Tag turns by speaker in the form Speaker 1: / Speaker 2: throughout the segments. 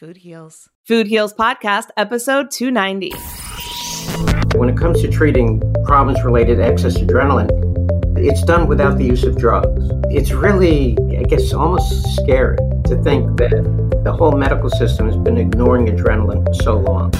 Speaker 1: Food Heals. Food Heals Podcast, episode 290.
Speaker 2: When it comes to treating problems related to excess adrenaline, it's done without the use of drugs. It's really, I guess, almost scary to think that the whole medical system has been ignoring adrenaline for so long.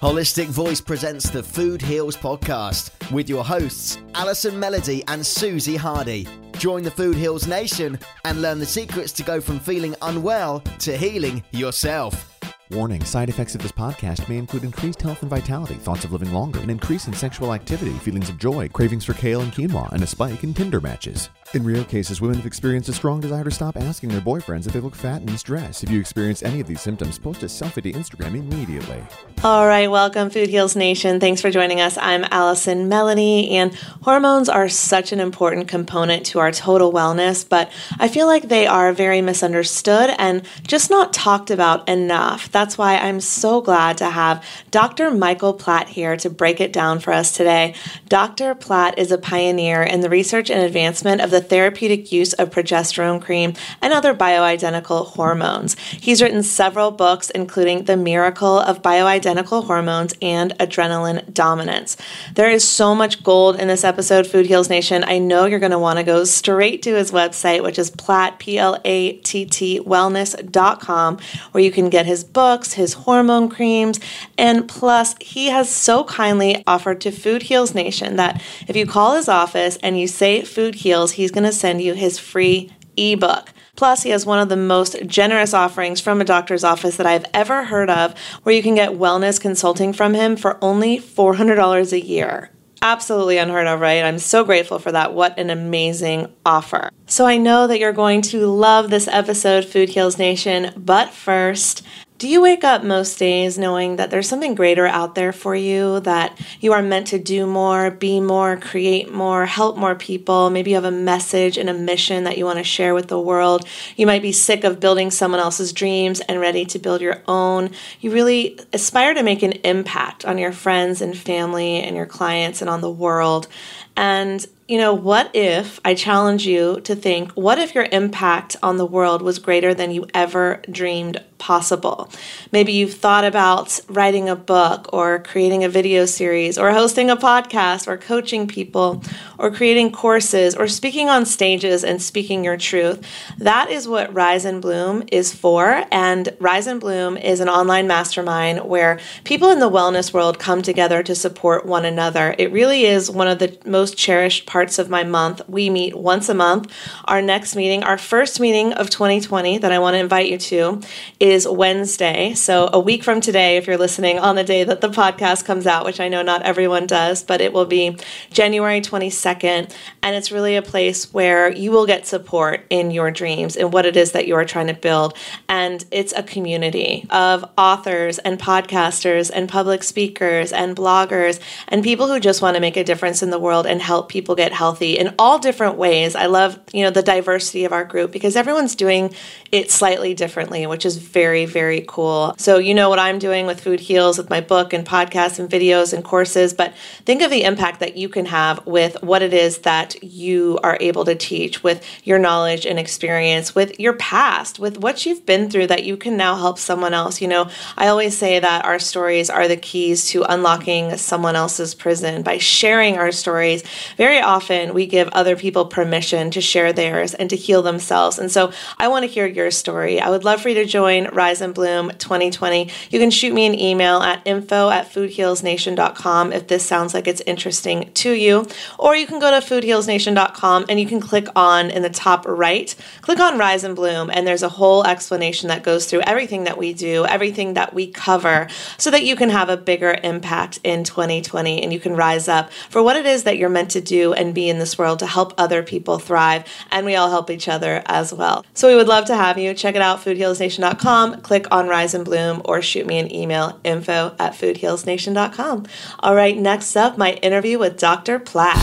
Speaker 3: Holistic Voice presents the Food Heals podcast with your hosts, Allison Melody and Susie Hardy. Join the Food Heals Nation and learn the secrets to go from feeling unwell to healing yourself.
Speaker 4: Warning side effects of this podcast may include increased health and vitality, thoughts of living longer, an increase in sexual activity, feelings of joy, cravings for kale and quinoa, and a spike in Tinder matches. In rare cases, women have experienced a strong desire to stop asking their boyfriends if they look fat and in stress. If you experience any of these symptoms, post a selfie to Instagram immediately.
Speaker 1: All right, welcome, Food Heals Nation. Thanks for joining us. I'm Allison Melody, and hormones are such an important component to our total wellness, but I feel like they are very misunderstood and just not talked about enough. That's why I'm so glad to have Dr. Michael Platt here to break it down for us today. Dr. Platt is a pioneer in the research and advancement of the therapeutic use of progesterone cream and other bioidentical hormones. He's written several books, including The Miracle of Bioidentical Hormones and Adrenaline Dominance. There is so much gold in this episode, Food Heals Nation. I know you're going to want to go straight to his website, which is Platt, P L A T T, wellness.com, where you can get his books, his hormone creams, and plus, he has so kindly offered to Food Heals Nation that if you call his office and you say Food Heals, he's going to send you his free ebook. Plus, he has one of the most generous offerings from a doctor's office that I've ever heard of, where you can get wellness consulting from him for only $400 a year. Absolutely unheard of, right? I'm so grateful for that. What an amazing offer. So, I know that you're going to love this episode, Food Heals Nation, but first, do you wake up most days knowing that there's something greater out there for you, that you are meant to do more, be more, create more, help more people? Maybe you have a message and a mission that you want to share with the world. You might be sick of building someone else's dreams and ready to build your own. You really aspire to make an impact on your friends and family and your clients and on the world. And you know, what if I challenge you to think, what if your impact on the world was greater than you ever dreamed possible? Maybe you've thought about writing a book or creating a video series or hosting a podcast or coaching people or creating courses or speaking on stages and speaking your truth. That is what Rise and Bloom is for. And Rise and Bloom is an online mastermind where people in the wellness world come together to support one another. It really is one of the most cherished parts of my month. We meet once a month. Our next meeting, our first meeting of 2020 that I want to invite you to, is Wednesday. So, a week from today, if you're listening on the day that the podcast comes out, which I know not everyone does, but it will be January 22nd. And it's really a place where you will get support in your dreams and what it is that you are trying to build. And it's a community of authors and podcasters and public speakers and bloggers and people who just want to make a difference in the world and help people get healthy in all different ways. I love, you know, the diversity of our group because everyone's doing it slightly differently, which is very, very cool. So, you know what I'm doing with Food Heals with my book and podcasts and videos and courses, but think of the impact that you can have with what it is that you are able to teach with your knowledge and experience, with your past, with what you've been through that you can now help someone else. You know, I always say that our stories are the keys to unlocking someone else's prison by sharing our stories. Very often, we give other people permission to share theirs and to heal themselves. And so, I want to hear your story. I would love for you to join Rise and Bloom 2020. You can shoot me an email at info at foodhealsnation.com if this sounds like it's interesting to you. Or you can go to foodhealsnation.com and you can click on in the top right, click on Rise and Bloom, and there's a whole explanation that goes through everything that we do, everything that we cover, so that you can have a bigger impact in 2020 and you can rise up for what it is that you're meant to do and be in this world to help other people thrive. And we all help each other as well. So we would love to have you. Check it out, foodhealsnation.com, click on Rise and Bloom, or shoot me an email, info at foodhealsnation.com. All right, next up, my interview with Dr. Platt.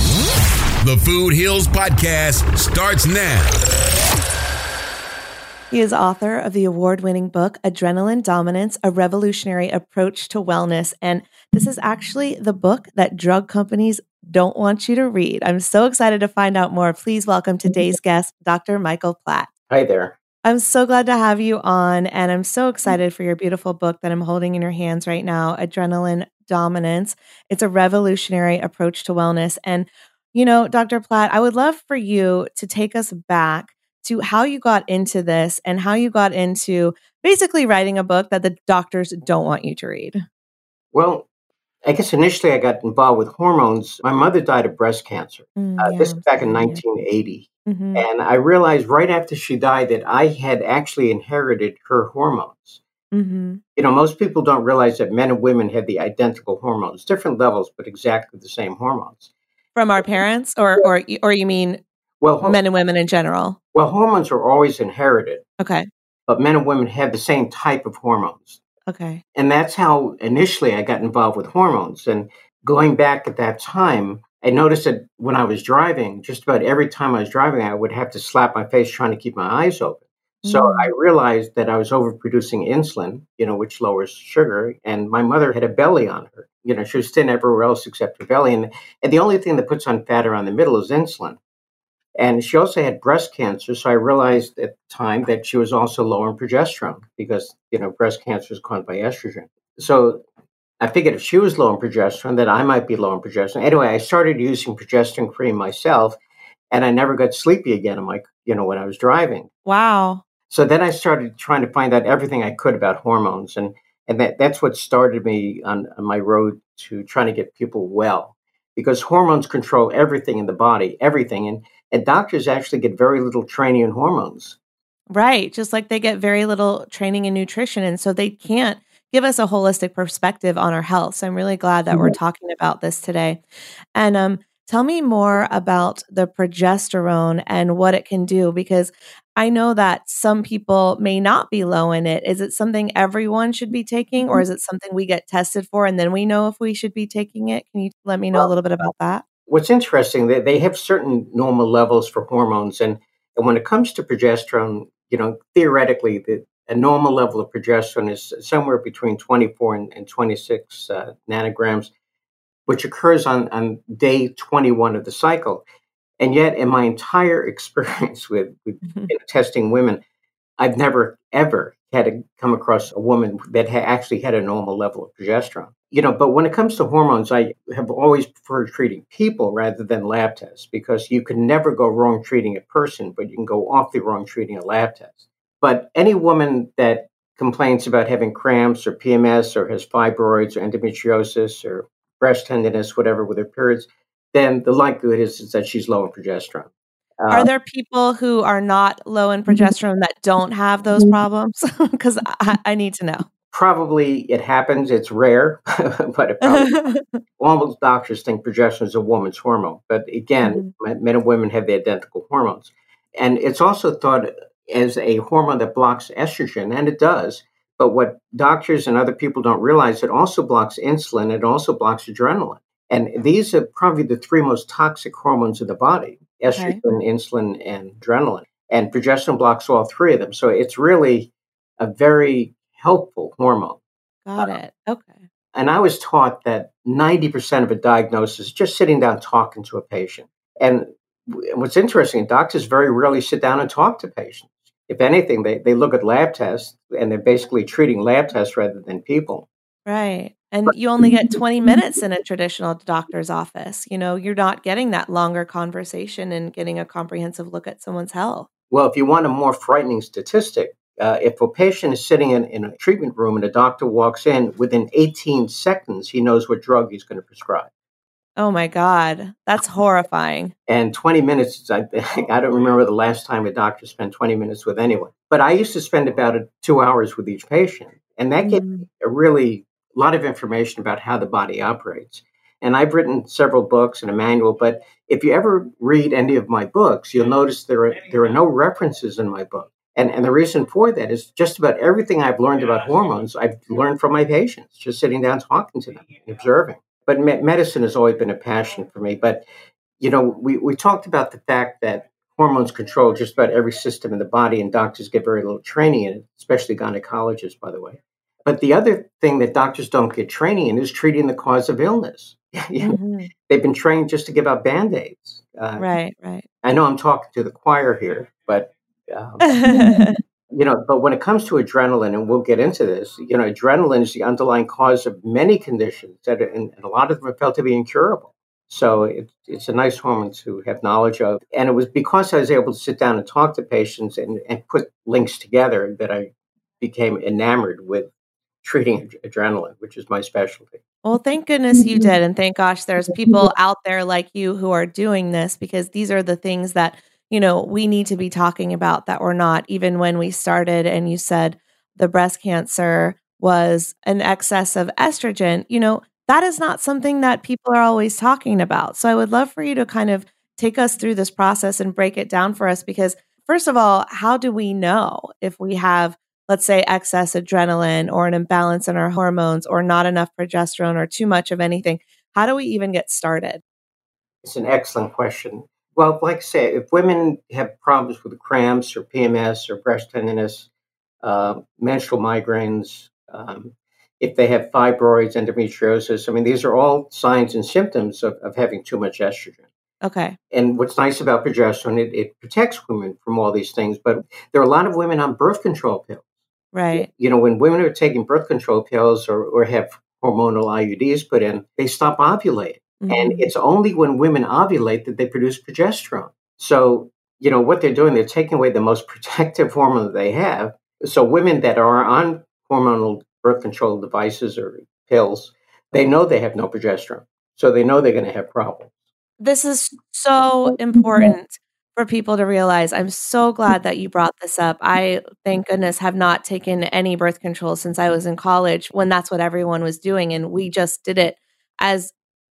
Speaker 5: The Food Heals Podcast starts now.
Speaker 1: He is author of the award winning book, Adrenaline Dominance A Revolutionary Approach to Wellness. And this is actually the book that drug companies don't want you to read. I'm so excited to find out more. Please welcome today's guest, Dr. Michael Platt.
Speaker 2: Hi there.
Speaker 1: I'm so glad to have you on, and I'm so excited for your beautiful book that I'm holding in your hands right now, Adrenaline Dominance. It's a revolutionary approach to wellness. And, you know, Dr. Platt, I would love for you to take us back to how you got into this and how you got into basically writing a book that the doctors don't want you to read.
Speaker 2: Well, I guess initially I got involved with hormones. My mother died of breast cancer.
Speaker 1: Mm,
Speaker 2: Uh,
Speaker 1: yeah,
Speaker 2: this is back in
Speaker 1: sorry.
Speaker 2: 1980.
Speaker 1: Mhm.
Speaker 2: And I realized right after she died that I had actually inherited her hormones.
Speaker 1: Mhm.
Speaker 2: You know, most people don't realize that men and women have the identical hormones, different levels, but exactly the same hormones.
Speaker 1: From our parents, or or or you mean
Speaker 2: Well,
Speaker 1: men and women in general?
Speaker 2: well, hormones are always inherited,
Speaker 1: Okay.
Speaker 2: but men and women have the same type of hormones.
Speaker 1: Okay.
Speaker 2: And that's how initially I got involved with hormones. And going back at that time, I noticed that when I was driving, just about every time I was driving, I would have to slap my face trying to keep my eyes open. So
Speaker 1: Mm.
Speaker 2: I realized that I was overproducing insulin, you know, which lowers sugar. And my mother had a belly on her. You know, she was thin everywhere else except her belly. And, and the only thing that puts on fat around the middle is insulin. And she also had breast cancer. So I realized at the time that she was also low in progesterone because, you know, breast cancer is caused by estrogen. So I figured if she was low in progesterone, that I might be low in progesterone. Anyway, I started using progesterone cream myself and I never got sleepy again. I'm like, you know, when I was driving.
Speaker 1: Wow.
Speaker 2: So then I started trying to find out everything I could about hormones. And, and that, that's what started me on, on my road to trying to get people well because hormones control everything in the body, everything. And, and doctors actually get very little training in hormones.
Speaker 1: Right. Just like they get very little training in nutrition. And so they can't give us a holistic perspective on our health. So I'm really glad that we're talking about this today. And um, tell me more about the progesterone and what it can do, because I know that some people may not be low in it. Is it something everyone should be taking, or is it something we get tested for and then we know if we should be taking it? Can you let me know a little bit about that?
Speaker 2: What's interesting, that they have certain normal levels for hormones. And, and when it comes to progesterone, you know, theoretically, the, a normal level of progesterone is somewhere between 24 and, and 26 uh, nanograms, which occurs on, on day 21 of the cycle. And yet, in my entire experience with, with know, testing women, I've never, ever had to come across a woman that ha- actually had a normal level of progesterone. You know, but when it comes to hormones, I have always preferred treating people rather than lab tests because you can never go wrong treating a person, but you can go awfully wrong treating a lab test. But any woman that complains about having cramps or PMS or has fibroids or endometriosis or breast tenderness, whatever, with her periods, then the likelihood is, is that she's low in progesterone.
Speaker 1: Are
Speaker 2: Uh,
Speaker 1: there people who are not low in mm-hmm. progesterone that don't have those mm-hmm. problems? Because I, I need to know.
Speaker 2: probably it happens. It's rare, but it probably, almost doctors think progesterone is a woman's hormone. But again, mm-hmm. men and women have the identical hormones. And it's also thought as a hormone that blocks estrogen, and it does. But what doctors and other people don't realize, it also blocks insulin, it also blocks adrenaline. And these are probably the three most toxic hormones in the body estrogen, insulin, and adrenaline. And progesterone blocks all three of them. So it's really a very helpful hormone.
Speaker 1: Got um, it. Okay.
Speaker 2: And I was taught that 90% of a diagnosis is just sitting down talking to a patient. And what's interesting, doctors very rarely sit down and talk to patients. If anything, they, they look at lab tests and they're basically treating lab tests rather than people.
Speaker 1: Right. And you only get 20 minutes in a traditional doctor's office. You know, you're not getting that longer conversation and getting a comprehensive look at someone's health.
Speaker 2: Well, if you want a more frightening statistic, uh, if a patient is sitting in, in a treatment room and a doctor walks in, within 18 seconds, he knows what drug he's going to prescribe.
Speaker 1: Oh my God. That's horrifying.
Speaker 2: And 20 minutes, I, I don't remember the last time a doctor spent 20 minutes with anyone. But I used to spend about two hours with each patient. And that gave me a really lot of information about how the body operates. And I've written several books and a manual, but if you ever read any of my books, you'll notice there are, there are no references in my book. And, and the reason for that is just about everything I've learned about hormones, I've learned from my patients, just sitting down talking to them, observing. But me- medicine has always been a passion for me. But, you know, we, we talked about the fact that hormones control just about every system in the body, and doctors get very little training in it, especially gynecologists, by the way. But the other thing that doctors don't get training in is treating the cause of illness. You know,
Speaker 1: Mhm.
Speaker 2: They've been trained just to give out band aids. Uh,
Speaker 1: Right, right.
Speaker 2: I know I'm talking to the choir here, but um, you know, but when it comes to adrenaline, and we'll get into this, you know, adrenaline is the underlying cause of many conditions that, are, and, and a lot of them are felt to be incurable. So it, it's a nice hormone to have knowledge of. And it was because I was able to sit down and talk to patients and, and put links together that I became enamored with treating adrenaline, which is my specialty.
Speaker 1: Well, thank goodness you mm-hmm. did. And thank gosh there's people out there like you who are doing this because these are the things that, you know, we need to be talking about that we're not. Even when we started and you said the breast cancer was an excess of estrogen, you know, that is not something that people are always talking about. So I would love for you to kind of take us through this process and break it down for us because first of all, how do we know if we have let's say excess adrenaline or an imbalance in our hormones or not enough progesterone or too much of anything? How do we even get started?
Speaker 2: It's an excellent question. Well, like I say, if women have problems with cramps or PMS or breast tenderness, uh, menstrual migraines, um, if they have fibroids, endometriosis, I mean, these are all signs and symptoms of, of having too much estrogen.
Speaker 1: Okay.
Speaker 2: And what's nice about progesterone, it, it protects women from all these things. But there are a lot of women on birth control pills.
Speaker 1: Right.
Speaker 2: You know, when women are taking birth control pills or, or have hormonal IUDs put in, they stop ovulating. Mm-hmm. And it's only when women ovulate that they produce progesterone. So, you know, what they're doing, they're taking away the most protective hormone that they have. So, women that are on hormonal birth control devices or pills, they know they have no progesterone. So, they know they're going to have problems.
Speaker 1: This is so important for people to realize. I'm so glad that you brought this up. I, thank goodness, have not taken any birth control since I was in college when that's what everyone was doing. And we just did it as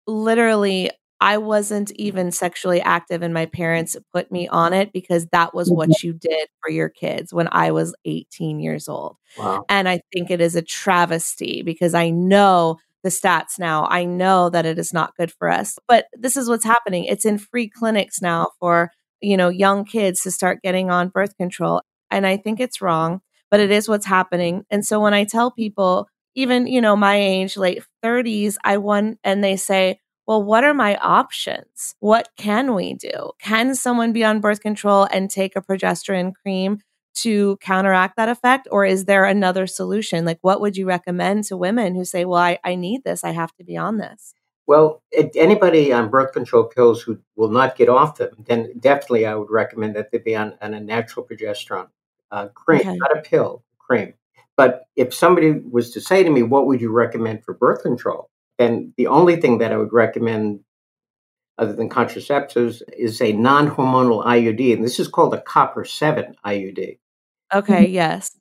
Speaker 1: literally, I wasn't even sexually active, and my parents put me on it because that was what mm-hmm. you did for your kids when I was 18 years old. Wow. And I think it is a travesty because I know the stats now. I know that it is not good for us. But this is what's happening. It's in free clinics now for you know, young kids to start getting on birth control. And I think it's wrong, but it is what's happening. And so when I tell people, even, you know, my age, late 30s, I want, and they say, well, what are my options? What can we do? Can someone be on birth control and take a progesterone cream to counteract that effect? Or is there another solution? Like, what would you recommend to women who say, well, I, I need this, I have to be on this?
Speaker 2: Well, anybody on birth control pills who will not get off them, then definitely I would recommend that they be on, on a natural progesterone uh, cream, okay. not a pill, cream. But if somebody was to say to me, what would you recommend for birth control? Then the only thing that I would recommend, other than contraceptives, is a non hormonal IUD. And this is called a copper 7 IUD.
Speaker 1: Okay, yes.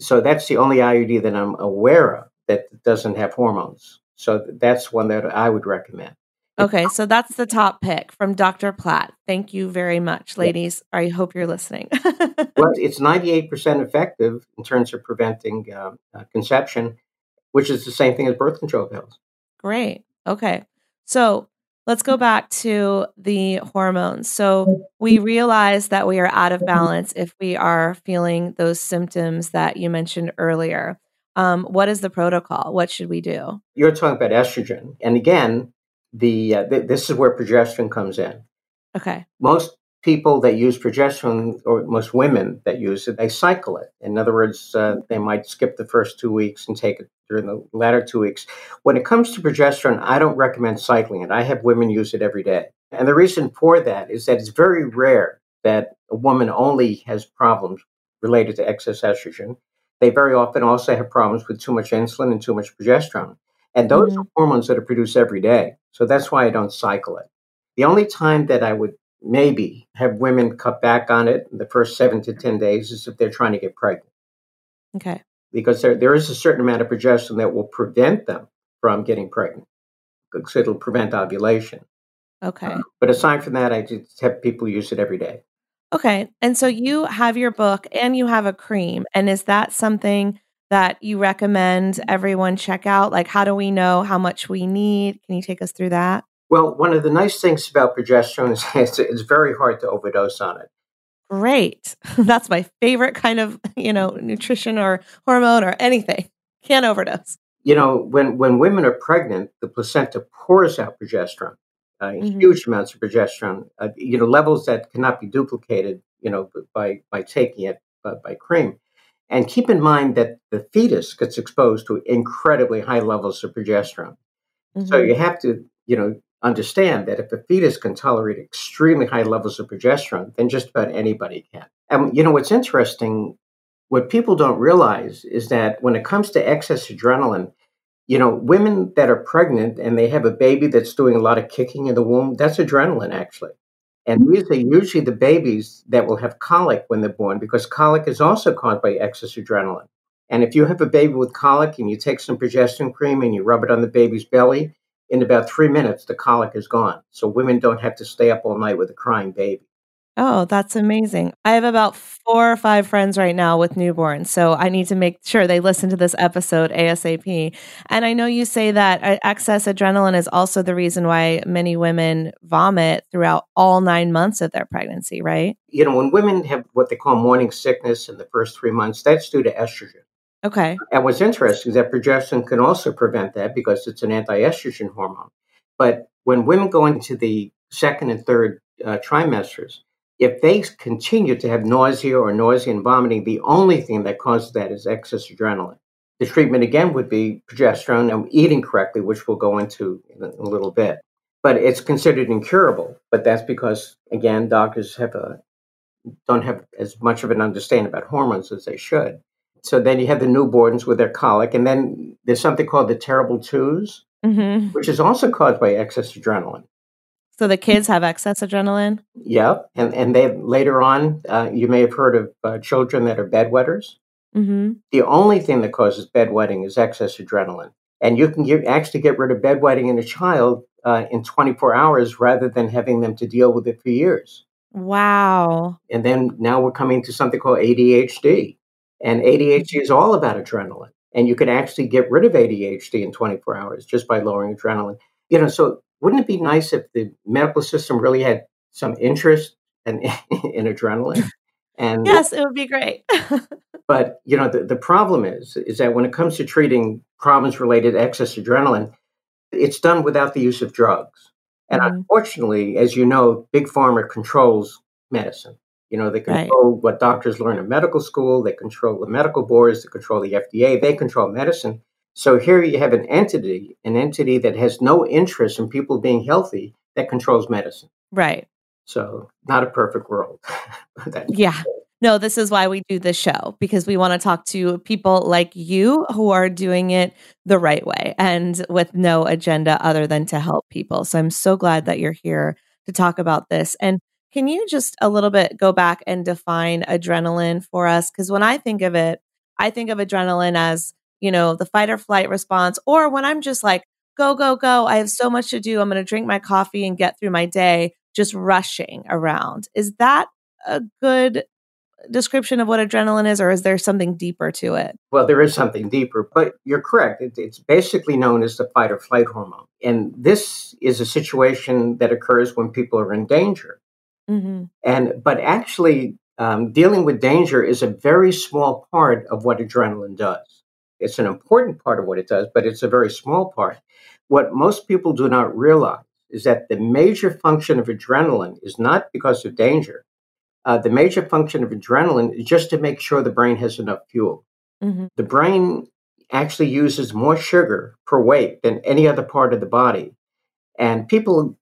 Speaker 2: So that's the only IUD that I'm aware of that doesn't have hormones. So that's one that I would recommend.
Speaker 1: Okay, so that's the top pick from Dr. Platt. Thank you very much, ladies. I hope you're listening.
Speaker 2: well, it's 98% effective in terms of preventing uh, uh, conception, which is the same thing as birth control pills.
Speaker 1: Great. Okay. So let's go back to the hormones. So we realize that we are out of balance if we are feeling those symptoms that you mentioned earlier. Um, what is the protocol? What should we do?
Speaker 2: You're talking about estrogen, and again, the uh, th- this is where progesterone comes in.
Speaker 1: Okay.
Speaker 2: Most people that use progesterone, or most women that use it, they cycle it. In other words, uh, they might skip the first two weeks and take it during the latter two weeks. When it comes to progesterone, I don't recommend cycling it. I have women use it every day. And the reason for that is that it's very rare that a woman only has problems related to excess estrogen. They very often also have problems with too much insulin and too much progesterone. And those mm-hmm. are hormones that are produced every day. So that's why I don't cycle it. The only time that I would maybe have women cut back on it in the first seven to 10 days is if they're trying to get pregnant.
Speaker 1: Okay.
Speaker 2: Because there, there is a certain amount of progesterone that will prevent them from getting pregnant. because it'll prevent ovulation.
Speaker 1: Okay. Uh,
Speaker 2: but aside from that, I just have people use it every day.
Speaker 1: Okay. And so you have your book and you have a cream. And is that something that you recommend everyone check out? Like, how do we know how much we need? Can you take us through that?
Speaker 2: Well, one of the nice things about progesterone is it's, it's very hard to overdose on it.
Speaker 1: Great. That's my favorite kind of, you know, nutrition or hormone or anything. Can't overdose.
Speaker 2: You know, when, when women are pregnant, the placenta pours out progesterone uh, mm-hmm. huge amounts of progesterone, uh, you know, levels that cannot be duplicated, you know, by by taking it uh, by cream. And keep in mind that the fetus gets exposed to incredibly high levels of progesterone. Mm-hmm. So you have to, you know, understand that if a fetus can tolerate extremely high levels of progesterone, then just about anybody can. And you know what's interesting What people don't realize is that when it comes to excess adrenaline, you know, women that are pregnant and they have a baby that's doing a lot of kicking in the womb, that's adrenaline actually. And mm-hmm. these are usually the babies that will have colic when they're born because colic is also caused by excess adrenaline. And if you have a baby with colic and you take some progesterone cream and you rub it on the baby's belly, in about three minutes, the colic is gone. So women don't have to stay up all night with a crying baby.
Speaker 1: Oh, that's amazing. I have about four or five friends right now with newborns. So I need to make sure they listen to this episode ASAP. And I know you say that uh, excess adrenaline is also the reason why many women vomit throughout all nine months of their pregnancy, right?
Speaker 2: You know, when women have what they call morning sickness in the first three months, that's due to estrogen.
Speaker 1: Okay.
Speaker 2: And what's interesting is that progesterone can also prevent that because it's an anti estrogen hormone. But when women go into the second and third uh, trimesters, if they continue to have nausea or nausea and vomiting, the only thing that causes that is excess adrenaline. The treatment again would be progesterone and eating correctly, which we'll go into in a little bit. But it's considered incurable. But that's because, again, doctors have a, don't have as much of an understanding about hormones as they should. So then you have the newborns with their colic, and then there's something called the terrible 2s
Speaker 1: mm-hmm.
Speaker 2: which is also caused by excess adrenaline.
Speaker 1: So the kids have excess adrenaline.
Speaker 2: Yep, and and they later on, uh, you may have heard of uh, children that are bedwetters.
Speaker 1: Mm-hmm.
Speaker 2: The only thing that causes bedwetting is excess adrenaline, and you can get, actually get rid of bedwetting in a child uh, in 24 hours rather than having them to deal with it for years.
Speaker 1: Wow!
Speaker 2: And then now we're coming to something called ADHD, and ADHD is all about adrenaline, and you can actually get rid of ADHD in 24 hours just by lowering adrenaline. You know, so wouldn't it be nice if the medical system really had some interest in, in adrenaline?
Speaker 1: And yes, it would be great.
Speaker 2: but you know, the, the problem is is that when it comes to treating problems related to excess adrenaline, it's done without the use of drugs. And mm-hmm. unfortunately, as you know, big pharma controls medicine. You know, they control right. what doctors learn in medical school, they control the medical boards, they control the FDA, they control medicine. So here you have an entity, an entity that has no interest in people being healthy that controls medicine.
Speaker 1: Right.
Speaker 2: So not a perfect world.
Speaker 1: yeah. No, this is why we do this show because we want to talk to people like you who are doing it the right way and with no agenda other than to help people. So I'm so glad that you're here to talk about this. And can you just a little bit go back and define adrenaline for us? Because when I think of it, I think of adrenaline as you know, the fight or flight response, or when I'm just like, go, go, go, I have so much to do. I'm going to drink my coffee and get through my day, just rushing around. Is that a good description of what adrenaline is, or is there something deeper to it?
Speaker 2: Well, there is something deeper, but you're correct. It, it's basically known as the fight or flight hormone. And this is a situation that occurs when people are in danger. Mm-hmm. And but actually, um, dealing with danger is a very small part of what adrenaline does. It's an important part of what it does, but it's a very small part. What most people do not realize is that the major function of adrenaline is not because of danger. Uh, the major function of adrenaline is just to make sure the brain has enough fuel. Mm-hmm. The brain actually uses more sugar per weight than any other part of the body. And people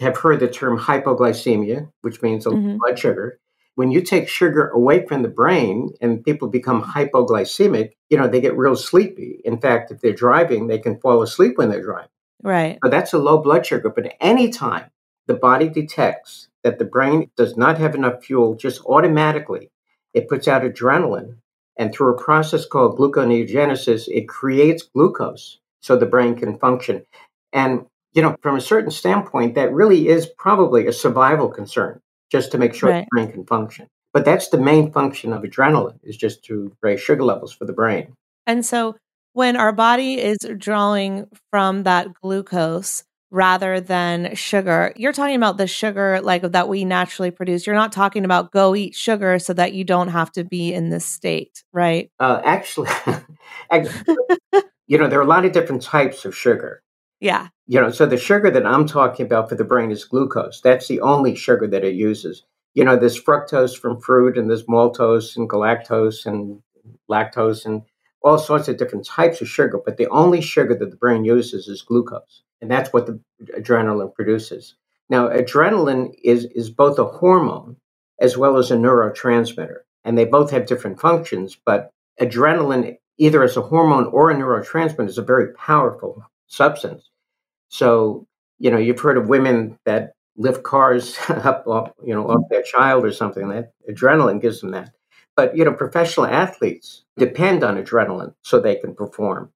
Speaker 2: have heard the term hypoglycemia, which means mm-hmm. blood sugar when you take sugar away from the brain and people become hypoglycemic, you know, they get real sleepy. In fact, if they're driving, they can fall asleep when they're driving.
Speaker 1: Right.
Speaker 2: So that's a low blood sugar. But anytime the body detects that the brain does not have enough fuel, just automatically it puts out adrenaline. And through a process called gluconeogenesis, it creates glucose so the brain can function. And, you know, from a certain standpoint, that really is probably a survival concern just to make sure right. the brain can function. But that's the main function of adrenaline is just to raise sugar levels for the brain.
Speaker 1: And so when our body is drawing from that glucose rather than sugar, you're talking about the sugar like that we naturally produce. You're not talking about go eat sugar so that you don't have to be in this state, right?
Speaker 2: Uh, actually, actually you know, there are a lot of different types of sugar.
Speaker 1: Yeah.
Speaker 2: You know, so the sugar that I'm talking about for the brain is glucose. That's the only sugar that it uses. You know, there's fructose from fruit and there's maltose and galactose and lactose and all sorts of different types of sugar, but the only sugar that the brain uses is glucose. And that's what the adrenaline produces. Now, adrenaline is, is both a hormone as well as a neurotransmitter. and they both have different functions. But adrenaline, either as a hormone or a neurotransmitter, is a very powerful substance. So, you know, you've heard of women that lift cars up, off, you know, off their child or something. That adrenaline gives them that. But you know, professional athletes depend on adrenaline so they can perform.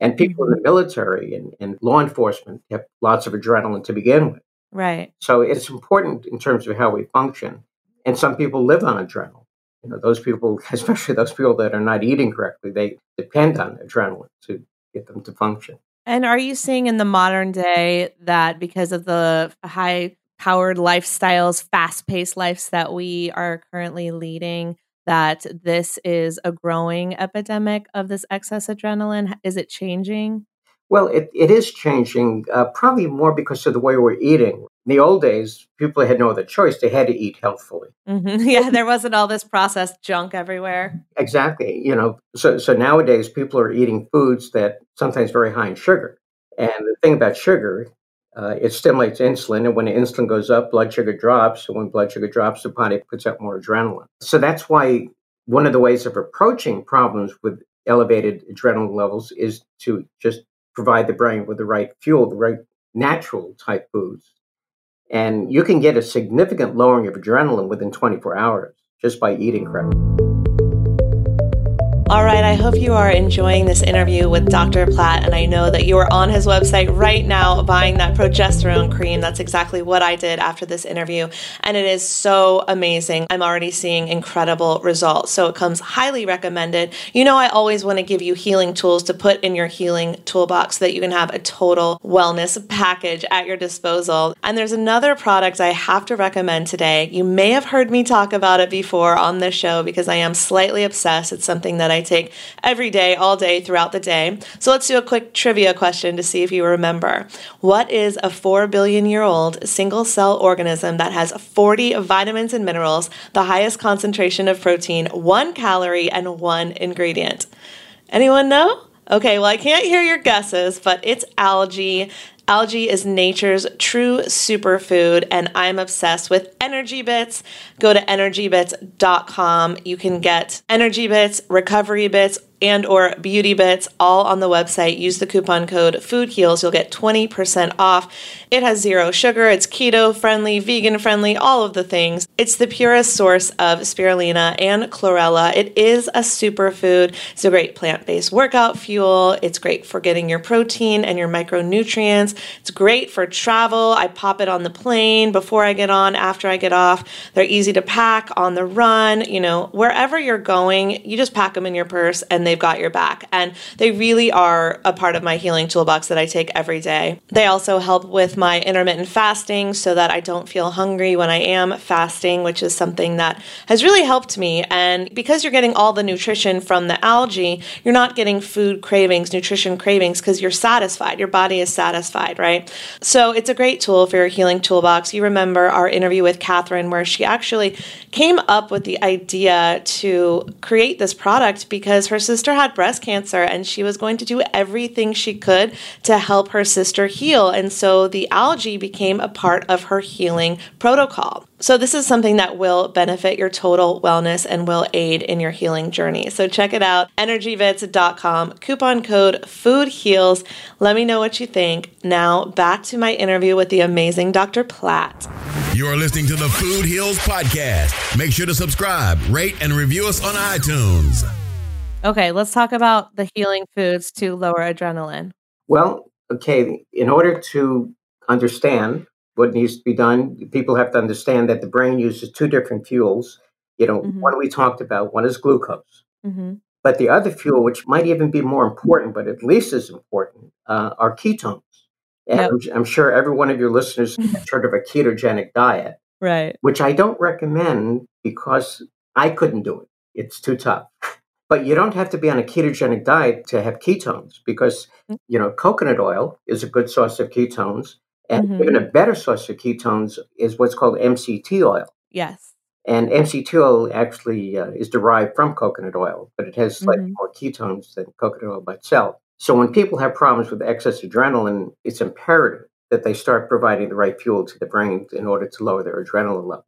Speaker 2: And people in the mm-hmm. military and, and law enforcement have lots of adrenaline to begin with.
Speaker 1: Right.
Speaker 2: So it's important in terms of how we function. And some people live on adrenaline. You know, those people, especially those people that are not eating correctly, they depend on adrenaline to get them to function.
Speaker 1: And are you seeing in the modern day that because of the high powered lifestyles, fast paced lives that we are currently leading, that this is a growing epidemic of this excess adrenaline? Is it changing?
Speaker 2: Well, it, it is changing, uh, probably more because of the way we're eating. In the old days, people had no other choice. They had to eat healthfully.
Speaker 1: Mm-hmm. Yeah, there wasn't all this processed junk everywhere.
Speaker 2: Exactly. You know, so, so nowadays people are eating foods that sometimes very high in sugar. And the thing about sugar, uh, it stimulates insulin, and when the insulin goes up, blood sugar drops. And when blood sugar drops, the body puts out more adrenaline. So that's why one of the ways of approaching problems with elevated adrenaline levels is to just provide the brain with the right fuel, the right natural type foods. And you can get a significant lowering of adrenaline within 24 hours just by eating correctly.
Speaker 1: All right, I hope you are enjoying this interview with Dr. Platt, and I know that you are on his website right now buying that progesterone cream. That's exactly what I did after this interview, and it is so amazing. I'm already seeing incredible results, so it comes highly recommended. You know, I always want to give you healing tools to put in your healing toolbox so that you can have a total wellness package at your disposal. And there's another product I have to recommend today. You may have heard me talk about it before on this show because I am slightly obsessed. It's something that I take every day, all day, throughout the day. So let's do a quick trivia question to see if you remember. What is a 4 billion year old single cell organism that has 40 vitamins and minerals, the highest concentration of protein, one calorie, and one ingredient? Anyone know? Okay, well, I can't hear your guesses, but it's algae. Algae is nature's true superfood, and I'm obsessed with Energy Bits. Go to energybits.com. You can get Energy Bits, Recovery Bits, and or beauty bits all on the website. Use the coupon code food heals you'll get 20% off. It has zero sugar. It's keto friendly vegan friendly all of the things. It's the purest source of spirulina and chlorella. It is a superfood. It's a great plant-based workout fuel. It's great for getting your protein and your micronutrients. It's great for travel. I pop it on the plane before i get on after i get off. They're easy to pack on the run you know wherever you're going you just pack them in your purse and they've got your back. And they really are a part of my healing toolbox that I take every day. They also help with my intermittent fasting so that I don't feel hungry when I am fasting, which is something that has really helped me. And because you're getting all the nutrition from the algae, you're not getting food cravings, nutrition cravings, because you're satisfied. Your body is satisfied, right? So it's a great tool for your healing toolbox. You remember our interview with Catharine, where she actually came up with the idea to create this product because her sister had breast cancer and she was going to do everything she could to help her sister heal. And so the algae became a part of her healing protocol. So, this is something that will benefit your total wellness and will aid in your healing journey. So, check it out energybits.com, coupon code food heals. Let me know what you think. Now, back to my interview with the amazing Dr. Platt.
Speaker 5: You're listening to the Food Heals Podcast. Make sure to subscribe, rate, and review us on iTunes.
Speaker 1: Okay, let's talk about the healing foods to lower adrenaline.
Speaker 2: Well, okay, in order to understand what needs to be done, people have to understand that the brain uses two different fuels. You know, mm-hmm. one we talked about, one is glucose. Mm-hmm. But the other fuel, which might even be more important, but at least as important, uh, are ketones. And yep. I'm, I'm, sure every one of your listeners has heard of a ketogenic diet.
Speaker 1: Right.
Speaker 2: Which I don't recommend because I couldn't do it. It's too tough. But you don't have to be on a ketogenic diet to have ketones because, mm. you know, coconut oil is a good source of ketones. And mm-hmm. even a better source of ketones is what's called MCT oil.
Speaker 1: Yes.
Speaker 2: And MCT oil actually uh, is derived from coconut oil, but it has slightly mm-hmm. more ketones than coconut oil by itself. So when people have problems with excess adrenaline, it's imperative that they start providing the right fuel to the brain in order to lower their adrenaline level.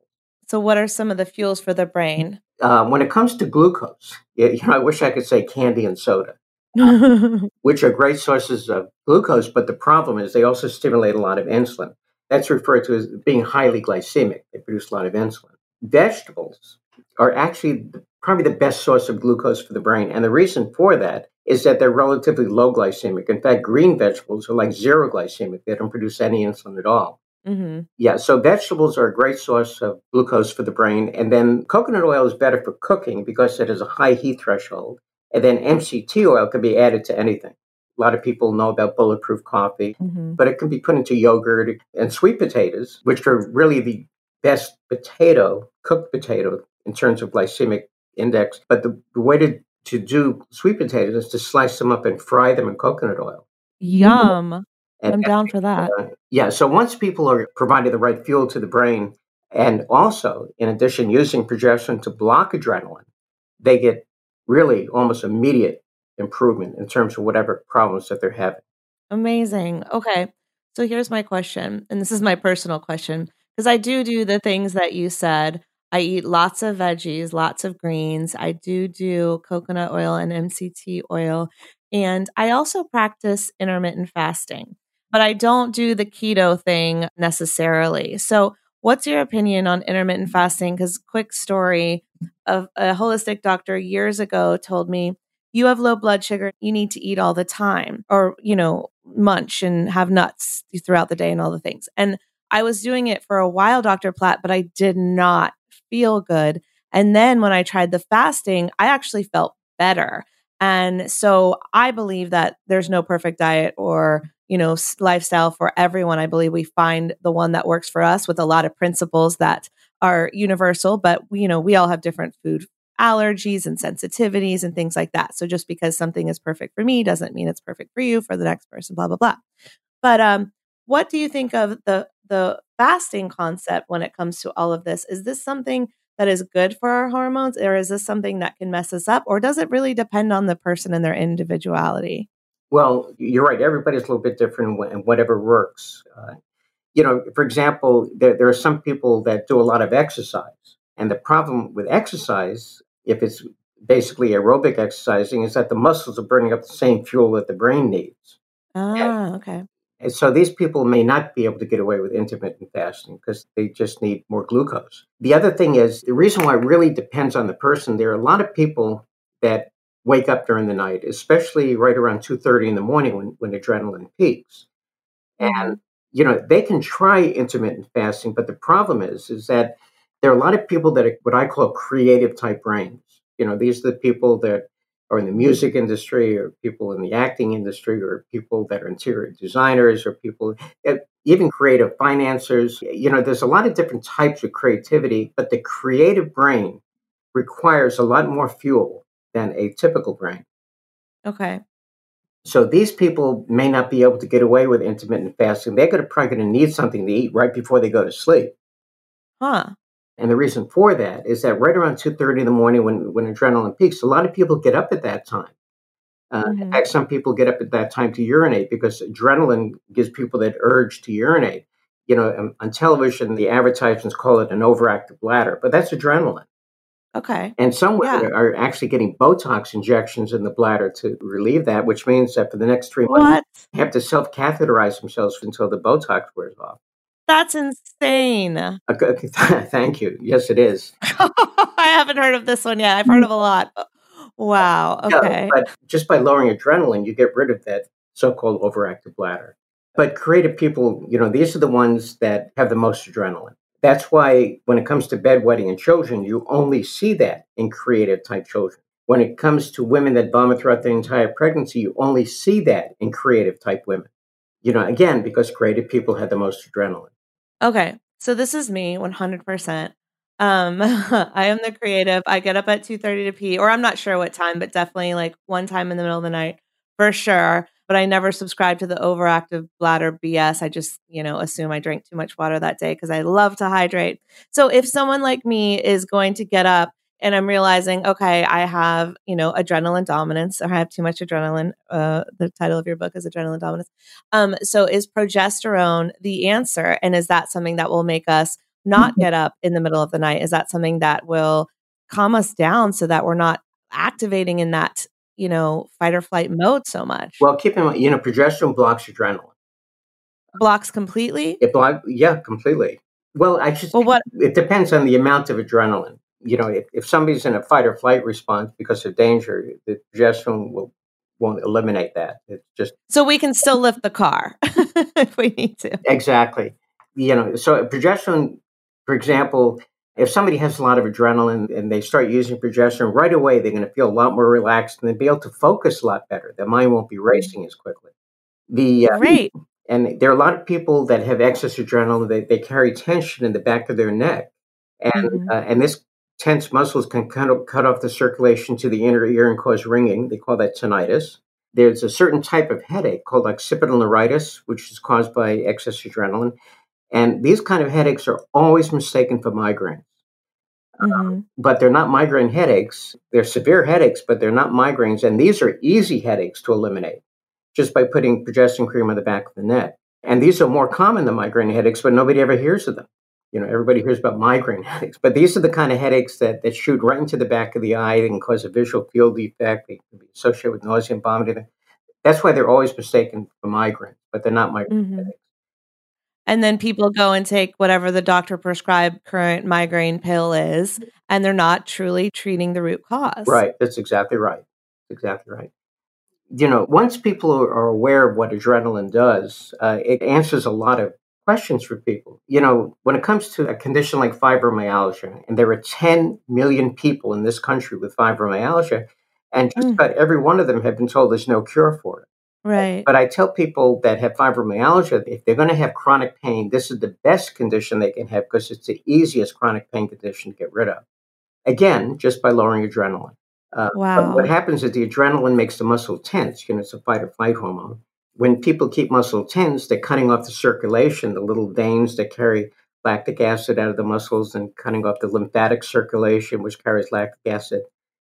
Speaker 1: So, what are some of the fuels for the brain?
Speaker 2: Uh, when it comes to glucose, you know, I wish I could say candy and soda, which are great sources of glucose, but the problem is they also stimulate a lot of insulin. That's referred to as being highly glycemic. They produce a lot of insulin. Vegetables are actually probably the best source of glucose for the brain. And the reason for that is that they're relatively low glycemic. In fact, green vegetables are like zero glycemic, they don't produce any insulin at all. Mm-hmm. Yeah, so vegetables are a great source of glucose for the brain. And then coconut oil is better for cooking because it has a high heat threshold. And then MCT oil can be added to anything. A lot of people know about bulletproof coffee, mm-hmm. but it can be put into yogurt and sweet potatoes, which are really the best potato, cooked potato, in terms of glycemic index. But the, the way to, to do sweet potatoes is to slice them up and fry them in coconut oil.
Speaker 1: Yum. And, I'm down for that. Uh,
Speaker 2: yeah. So once people are providing the right fuel to the brain, and also, in addition, using progesterone to block adrenaline, they get really almost immediate improvement in terms of whatever problems that they're having.
Speaker 1: Amazing. Okay. So here's my question, and this is my personal question because I do do the things that you said. I eat lots of veggies, lots of greens. I do do coconut oil and MCT oil. And I also practice intermittent fasting but I don't do the keto thing necessarily. So, what's your opinion on intermittent fasting? Because, quick story of a holistic doctor years ago told me, you have low blood sugar, you need to eat all the time, or, you know, munch and have nuts throughout the day and all the things. And I was doing it for a while, Dr. Platt, but I did not feel good. And then when I tried the fasting, I actually felt better. And so I believe that there's no perfect diet or you know lifestyle for everyone. I believe we find the one that works for us with a lot of principles that are universal but you know we all have different food allergies and sensitivities and things like that. So just because something is perfect for me doesn't mean it's perfect for you for the next person blah blah blah. But um what do you think of the the fasting concept when it comes to all of this? Is this something that is good for our hormones or is this something that can mess us up or does it really depend on the person and their individuality
Speaker 2: well, you're right. Everybody's a little bit different and whatever works. Uh, you know, for example, there, there are some people that do a lot of exercise. And the problem with exercise, if it's basically aerobic exercising, is that the muscles are burning up the same fuel that the brain needs.
Speaker 1: Ah, okay.
Speaker 2: And so these people may not be able to get away with intermittent fasting because they just need more glucose. The other thing is the reason why really depends on the person. There are a lot of people that wake up during the night, especially right around 2.30 in the morning when, when adrenaline peaks. And, you know, they can try intermittent fasting, but the problem is, is that there are a lot of people that are what I call creative type brains. You know, these are the people that are in the music industry or people in the acting industry or people that are interior designers or people even creative financiers you know there's a lot of different types of creativity but the creative brain requires a lot more fuel than a typical brain.
Speaker 1: Okay.
Speaker 2: So these people may not be able to get away with intermittent fasting. They're going to probably going to need something to eat right before they go to sleep.
Speaker 1: Huh.
Speaker 2: And the reason for that is that right around two thirty in the morning, when when adrenaline peaks, a lot of people get up at that time. Uh, mm-hmm. In fact, some people get up at that time to urinate because adrenaline gives people that urge to urinate. You know, on, on television, the advertisements call it an overactive bladder, but that's adrenaline.
Speaker 1: Okay.
Speaker 2: And some women yeah. are actually getting Botox injections in the bladder to relieve that, which means that for the next three months, what? they have to self catheterize themselves until the Botox wears off.
Speaker 1: That's insane.
Speaker 2: Okay, thank you. Yes, it is.
Speaker 1: I haven't heard of this one yet. I've heard mm. of a lot. Wow. Okay.
Speaker 2: but just by lowering adrenaline, you get rid of that so called overactive bladder. But creative people, you know, these are the ones that have the most adrenaline. That's why when it comes to bedwetting in children, you only see that in creative type children. When it comes to women that vomit throughout their entire pregnancy, you only see that in creative type women. You know, again, because creative people have the most adrenaline.
Speaker 1: Okay. So this is me 100%. Um, I am the creative. I get up at 2:30 to pee, or I'm not sure what time, but definitely like one time in the middle of the night for sure but I never subscribe to the overactive bladder BS. I just, you know, assume I drank too much water that day because I love to hydrate. So if someone like me is going to get up and I'm realizing, okay, I have, you know, adrenaline dominance or I have too much adrenaline. Uh, the title of your book is Adrenaline Dominance. Um, so is progesterone the answer? And is that something that will make us not get up in the middle of the night? Is that something that will calm us down so that we're not activating in that, you know, fight or flight mode so much?
Speaker 2: Well, keep in mind, you know, progesterone blocks adrenaline.
Speaker 1: Blocks completely?
Speaker 2: It block, yeah, completely. Well, I just,
Speaker 1: Well, what?
Speaker 2: it depends on the amount of adrenaline. You know, if, if somebody's in a fight or flight response because of danger, the progesterone will won't eliminate that. It's just
Speaker 1: So we can still lift the car if we need to.
Speaker 2: exactly. You know, so progesterone, for example, if somebody has a lot of adrenaline and they start using progesterone right away, they're going to feel a lot more relaxed and they'll be able to focus a lot better. Their mind won't be racing as quickly. The uh,
Speaker 1: Great.
Speaker 2: and there are a lot of people that have excess adrenaline. They, they carry tension in the back of their neck, and
Speaker 1: Mhm.
Speaker 2: uh, and this tense muscles can kind of cut off the circulation to the inner ear and cause ringing. They call that tinnitus. There's a certain type of headache called occipital neuritis, which is caused by excess adrenaline, and these kind of headaches are always mistaken for migraine.
Speaker 1: Mhm.
Speaker 2: But they're not migraine headaches. They're severe headaches, but they're not migraines. And these are easy headaches to eliminate just by putting progesterone cream on the back of the neck. And these are more common than migraine headaches, but nobody ever hears of them. You know, everybody hears about migraine headaches, but these are the kind of headaches that, that shoot right into the back of the eye and cause a visual field defect. They can be associated with nausea and vomiting. That's why they're always mistaken for migraine, but they're not migraine
Speaker 1: Mhm.
Speaker 2: headaches.
Speaker 1: And then people go and take whatever the doctor prescribed current migraine pill is, and they're not truly treating the root cause.
Speaker 2: Right. That's exactly right. That's exactly right. You know, once people are are aware of what adrenaline does, uh, it answers a lot of questions for people. You know, when it comes to a condition like fibromyalgia, and there are 10 million people in this country with fibromyalgia, and just
Speaker 1: Mm.
Speaker 2: about every one of them have been told there's no cure for it.
Speaker 1: Right.
Speaker 2: But I tell people that have fibromyalgia, if they're going to have chronic pain, this is the best condition they can have because it's the easiest chronic pain condition to get rid of. Again, just by lowering adrenaline. Uh,
Speaker 1: Wow.
Speaker 2: what happens is the adrenaline makes the muscle tense. You know, it's a fight or flight hormone. When people keep muscle tense, they're cutting off the circulation, the little veins that carry lactic acid out of the muscles and cutting off the lymphatic circulation, which carries lactic acid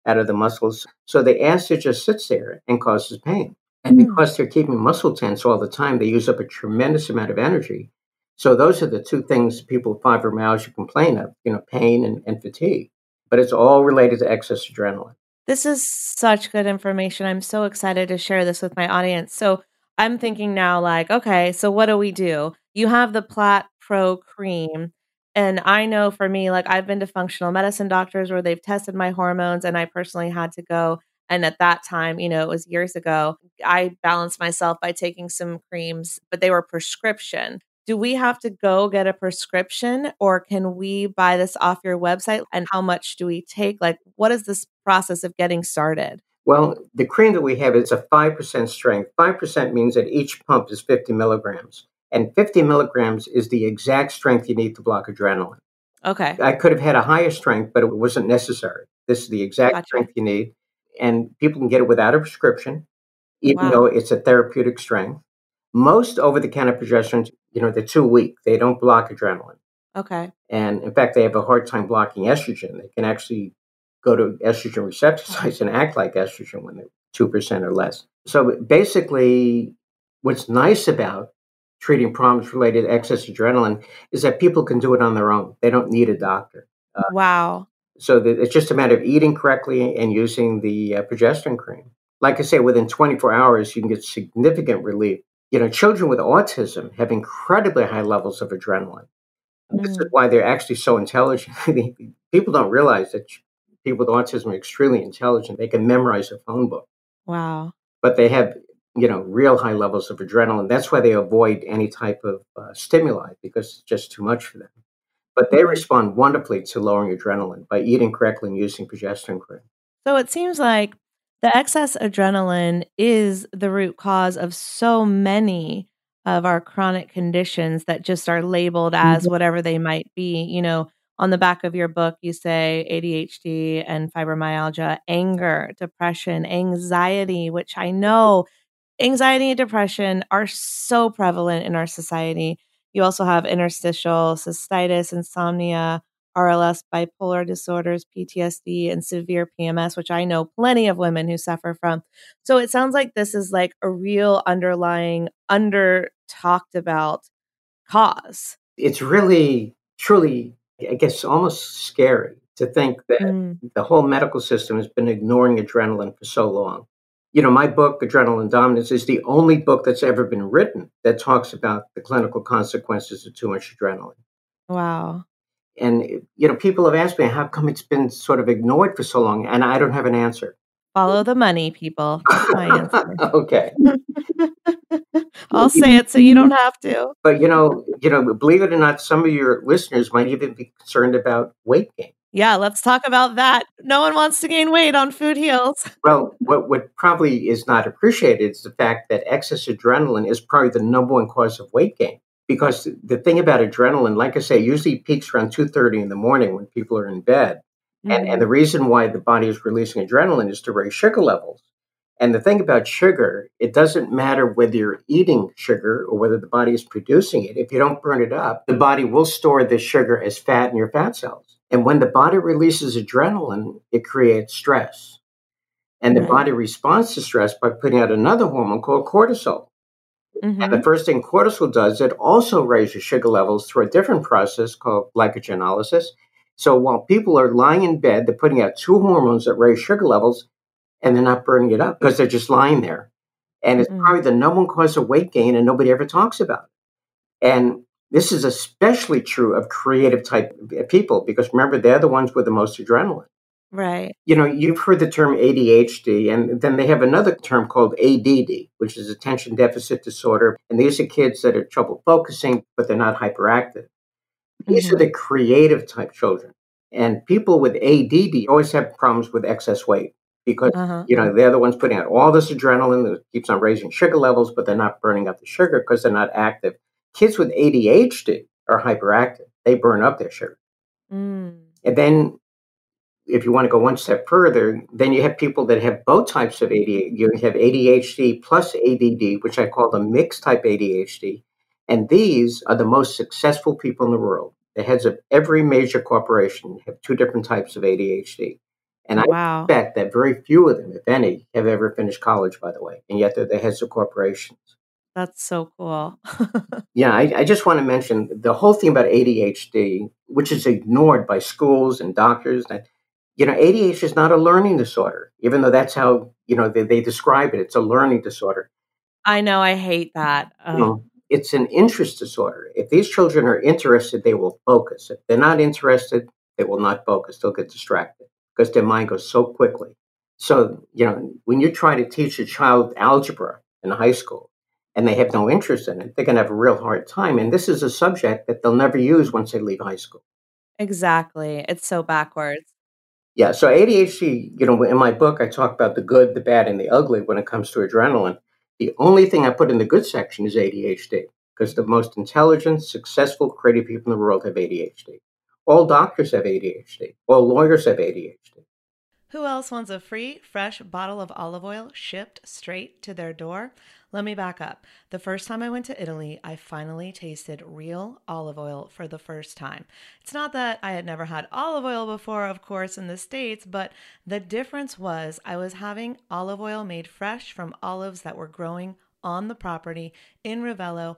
Speaker 2: out of the muscles. So the acid just sits there and causes pain. And
Speaker 1: Mm.
Speaker 2: because they're keeping muscle tense all the time, they use up a tremendous amount of energy. So those are the two things people with fibromyalgia complain of, you know, pain and, and fatigue. But it's all related to excess adrenaline.
Speaker 1: This is such good information. I'm so excited to share this with my audience. So I'm thinking now, like, okay, so what do we do? You have the Platt Pro cream. And I know for me, like, I've been to functional medicine doctors where they've tested my hormones, and I personally had to go. And at that time, you know, it was years ago, I balanced myself by taking some creams, but they were prescription. Do we have to go get a prescription or can we buy this off your website? And how much do we take? Like, what is this process of getting started?
Speaker 2: Well, the cream that we have is a 5% strength. 5% means that each pump is 50 milligrams. And 50 milligrams is the exact strength you need to block adrenaline.
Speaker 1: Okay.
Speaker 2: I could have had a higher strength, but it wasn't necessary. This is the exact
Speaker 1: Gotcha.
Speaker 2: strength you need. And people can get it without a prescription, even
Speaker 1: Wow.
Speaker 2: though it's a therapeutic strength. Most over the counter progesterones, you know, they're too weak. They don't block adrenaline.
Speaker 1: Okay.
Speaker 2: And in fact, they have a hard time blocking estrogen. They can actually go to estrogen receptor sites and act like estrogen when they're 2% or less. So basically, what's nice about treating problems related to excess adrenaline is that people can do it on their own. They don't need a doctor. Uh,
Speaker 1: wow.
Speaker 2: So it's just a matter of eating correctly and using the uh, progesterone cream. Like I say, within 24 hours, you can get significant relief. You know, children with autism have incredibly high levels of adrenaline. This is
Speaker 1: Mm.
Speaker 2: why they're actually so intelligent. People don't realize that people with autism are extremely intelligent. They can memorize a phone book,
Speaker 1: Wow.
Speaker 2: but they have, you know, real high levels of adrenaline. That's why they avoid any type of uh, stimuli because it's just too much for them. But they respond wonderfully to lowering adrenaline by eating correctly and using progesterone cream.
Speaker 1: So it seems like the excess adrenaline is the root cause of so many of our chronic conditions that just are labeled as whatever they might be. You know, on the back of your book, you say ADHD and fibromyalgia, anger, depression, anxiety, which I know anxiety and depression are so prevalent in our society. You also have interstitial cystitis, insomnia, RLS, bipolar disorders, PTSD, and severe PMS, which I know plenty of women who suffer from. So it sounds like this is like a real underlying, under talked about cause.
Speaker 2: It's really truly, I guess, almost scary to think that mm. the whole medical system has been ignoring adrenaline for so long. You know, my book, Adrenaline Dominance, is the only book that's ever been written that talks about the clinical consequences of too much adrenaline.
Speaker 1: Wow.
Speaker 2: And, you know, people have asked me, how come it's been sort of ignored for so long? And I don't have an answer.
Speaker 1: Follow the money, people. my answer.
Speaker 2: okay.
Speaker 1: I'll say it so you don't have to.
Speaker 2: But you know, you know, believe it or not, some of your listeners might even be concerned about weight gain.
Speaker 1: Yeah, let's talk about that. No one wants to gain weight on food heals.
Speaker 2: Well, what, what probably is not appreciated is the fact that excess adrenaline is probably the number one cause of weight gain. Because the thing about adrenaline, like I say, usually peaks around 2.30 in the morning when people are in bed. Mm-hmm. And, and the reason why the body is releasing adrenaline is to raise sugar levels. And the thing about sugar, it doesn't matter whether you're eating sugar or whether the body is producing it. If you don't burn it up, the body will store the sugar as fat in your fat cells. And when the body releases adrenaline, it creates stress. And the right. body responds to stress by putting out another hormone called cortisol. Mm-hmm. And the first thing cortisol does, it also raises sugar levels through a different process called glycogenolysis. So while people are lying in bed, they're putting out two hormones that raise sugar levels and they're not burning it up because they're just lying there. And it's mm-hmm. probably the number one cause of weight gain and nobody ever talks about it. And this is especially true of creative type people because remember, they're the ones with the most adrenaline.
Speaker 1: Right.
Speaker 2: You know, you've heard the term ADHD, and then they have another term called ADD, which is attention deficit disorder. And these are kids that have trouble focusing, but they're not hyperactive. These mm-hmm. are the creative type children. And people with ADD always have problems with excess weight because, uh-huh. you know, they're the ones putting out all this adrenaline that keeps on raising sugar levels, but they're not burning up the sugar because they're not active. Kids with ADHD are hyperactive. They burn up their sugar. Mm. And then if you want to go one step further, then you have people that have both types of ADHD. You have ADHD plus ADD, which I call the mixed type ADHD. And these are the most successful people in the world. The heads of every major corporation have two different types of ADHD. And I wow. expect that very few of them, if any, have ever finished college, by the way. And yet they're the heads of corporations.
Speaker 1: That's so cool.
Speaker 2: yeah, I, I, just want to mention the whole thing about ADHD, which is ignored by schools and doctors. That you know, ADHD is not a learning disorder, even though that's how you know they, they describe it. It's a learning disorder.
Speaker 1: I know. I hate that.
Speaker 2: Know, it's an interest disorder. If these children are interested, they will focus. If they're not interested, they will not focus. They'll get distracted because their mind goes so quickly. So, you know, when you try to teach a child algebra in high school, and they have no interest in it, they're going to have a real hard time. And this is a subject that they'll never use once they leave high school.
Speaker 1: Exactly. It's so backwards.
Speaker 2: Yeah. So ADHD, you know, in my book, I talk about the good, the bad, and the ugly when it comes to adrenaline. The only thing I put in the good section is ADHD because the most intelligent, successful, creative people in the world have ADHD. All doctors have ADHD. All lawyers have ADHD.
Speaker 1: Who else wants a free, fresh bottle of olive oil shipped straight to their door? Let me back up. The first time I went to Italy, I finally tasted real olive oil for the first time. It's not that I had never had olive oil before, of course, in the States, but the difference was I was having olive oil made fresh from olives that were growing on the property in Ravello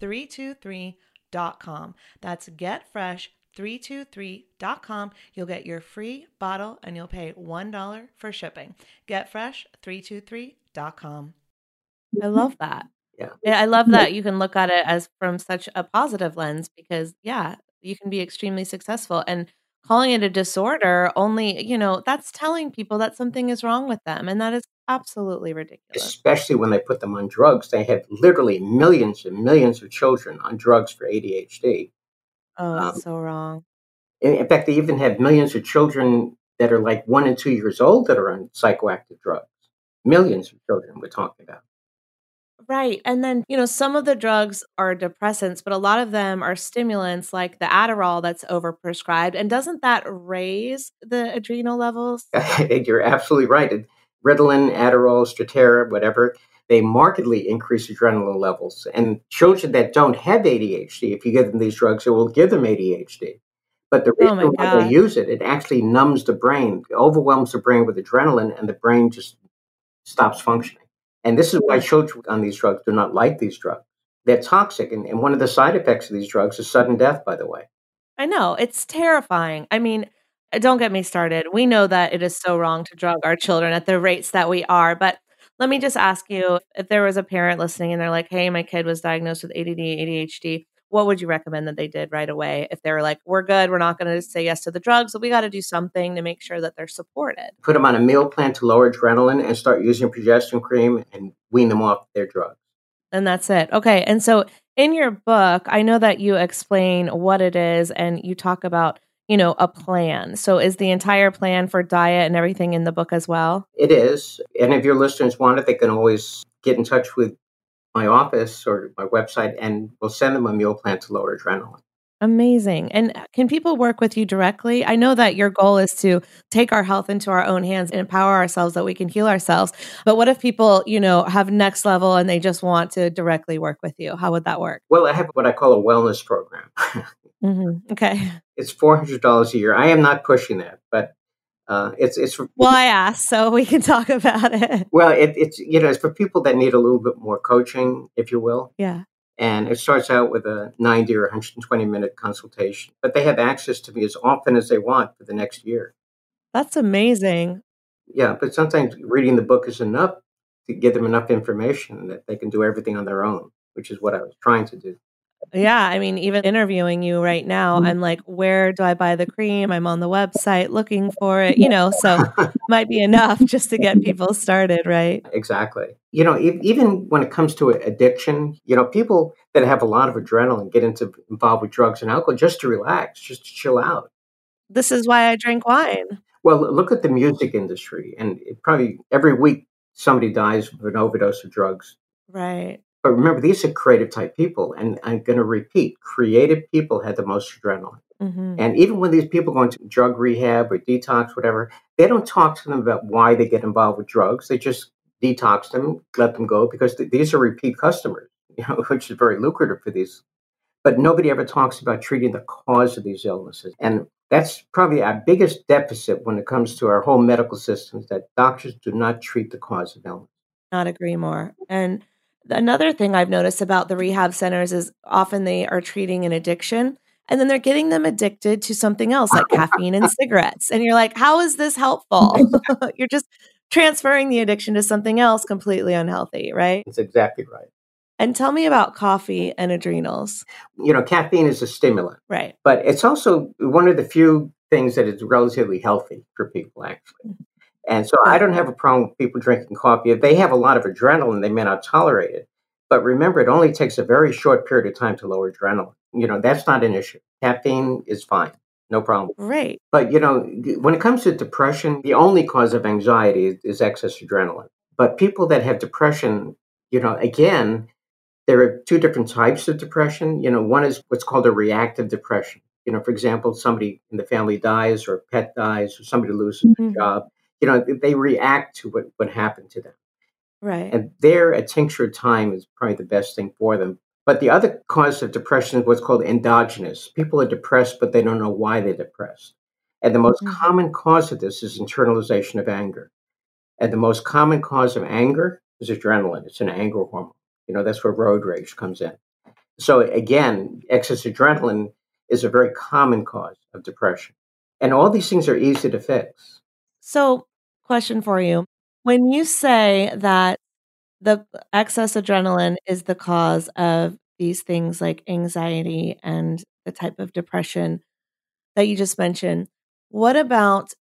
Speaker 1: getfresh323.com. That's getfresh323.com. You'll get your free bottle and you'll pay $1 for shipping. Getfresh323.com. I love that.
Speaker 2: Yeah.
Speaker 1: I love that you can look at it as from such a positive lens because, yeah, you can be extremely successful. And calling it a disorder only, you know, that's telling people that something is wrong with them. And that is absolutely ridiculous.
Speaker 2: Especially when they put them on drugs. They have literally millions and millions of children on drugs for ADHD.
Speaker 1: Oh, um, so wrong.
Speaker 2: In, in fact, they even have millions of children that are like one and two years old that are on psychoactive drugs. Millions of children we're talking about.
Speaker 1: Right. And then, you know, some of the drugs are depressants, but a lot of them are stimulants like the Adderall that's overprescribed. And doesn't that raise the adrenal levels?
Speaker 2: You're absolutely right. Ritalin, Adderall, Strattera, whatever, they markedly increase adrenaline levels. And children that don't have ADHD, if you give them these drugs, it will give them ADHD. But the oh reason oh why they use it, it actually numbs the brain, overwhelms the brain with adrenaline, and the brain just stops functioning. And this is why children on these drugs do not like these drugs. They're toxic. And, and one of the side effects of these drugs is sudden death, by the way.
Speaker 1: I know. It's terrifying. I mean, Uh, don't get me started. We know that it is so wrong to drug our children at the rates that we are. But let me just ask you if there was a parent listening and they're like, hey, my kid was diagnosed with ADD, ADHD, what would you recommend that they did right away if they're like we're good we're not going to say yes to the drugs but we got to do something to make sure that they're supported
Speaker 2: put them on a meal plan to lower adrenaline and start using progesterone cream and wean them off their drugs
Speaker 1: and that's it okay and so in your book i know that you explain what it is and you talk about you know a plan so is the entire plan for diet and everything in the book as well
Speaker 2: it is and if your listeners want it they can always get in touch with my office or my website and we'll send them a meal plan to lower adrenaline.
Speaker 1: Amazing. And uh, can people work with you directly? I know that your goal is to take our health into our own hands and empower ourselves that we can heal ourselves. But what if people, you know, have next level and they just want to directly work with you? How would that work?
Speaker 2: Well, I have what I call a wellness program.
Speaker 1: mm-hmm. Okay.
Speaker 2: It's $400 a year. I am not pushing that, but uh, it's it's
Speaker 1: well, I asked, so we can talk about it.
Speaker 2: Well, it, it's you know it's for people that need a little bit more coaching, if you will.
Speaker 1: Yeah.
Speaker 2: And it starts out with a 90 or 120 minute consultation, but they have access to me as often as they want for the next year.
Speaker 1: That's amazing.
Speaker 2: Yeah, but sometimes reading the book is enough to give them enough information that they can do everything on their own, which is what I was trying to do.
Speaker 1: Yeah, I mean, even interviewing you right now, mm-hmm. I'm like, where do I buy the cream? I'm on the website looking for it, you know, so might be enough just to get people started, right?
Speaker 2: Exactly. You know, even when it comes to addiction, you know, people that have a lot of adrenaline get into involved with drugs and alcohol just to relax, just to chill out.
Speaker 1: This is why I drink wine.
Speaker 2: Well, look at the music industry, and probably every week somebody dies of an overdose of drugs.
Speaker 1: Right.
Speaker 2: But remember, these are creative type people. And I'm going to repeat creative people had the most adrenaline. Mm-hmm. And even when these people go into drug rehab or detox, whatever, they don't talk to them about why they get involved with drugs. They just detox them, let them go because th- these are repeat customers, you know, which is very lucrative for these. But nobody ever talks about treating the cause of these illnesses. And that's probably our biggest deficit when it comes to our whole medical system is that doctors do not treat the cause of illness.
Speaker 1: Not agree more. And Another thing I've noticed about the rehab centers is often they are treating an addiction and then they're getting them addicted to something else like caffeine and cigarettes. And you're like, how is this helpful? you're just transferring the addiction to something else completely unhealthy, right?
Speaker 2: That's exactly right.
Speaker 1: And tell me about coffee and adrenals.
Speaker 2: You know, caffeine is a stimulant.
Speaker 1: Right.
Speaker 2: But it's also one of the few things that is relatively healthy for people, actually. And so I don't have a problem with people drinking coffee. If they have a lot of adrenaline, they may not tolerate it. But remember, it only takes a very short period of time to lower adrenaline. You know, that's not an issue. Caffeine is fine. No problem.
Speaker 1: Right.
Speaker 2: But, you know, when it comes to depression, the only cause of anxiety is, is excess adrenaline. But people that have depression, you know, again, there are two different types of depression. You know, one is what's called a reactive depression. You know, for example, somebody in the family dies or a pet dies or somebody loses mm-hmm. job you know, they react to what, what happened to them.
Speaker 1: Right.
Speaker 2: And there, a tincture of time is probably the best thing for them. But the other cause of depression is what's called endogenous. People are depressed, but they don't know why they're depressed. And the most
Speaker 1: Mhm.
Speaker 2: common cause of this is internalization of anger. And the most common cause of anger is adrenaline. It's an anger hormone. You know, that's where road rage comes in. So again, excess adrenaline is a very common cause of depression. And all these things are easy to fix.
Speaker 1: So, question for you. When you say that the excess adrenaline is the cause of these things like anxiety and the type of depression that you just mentioned, what about,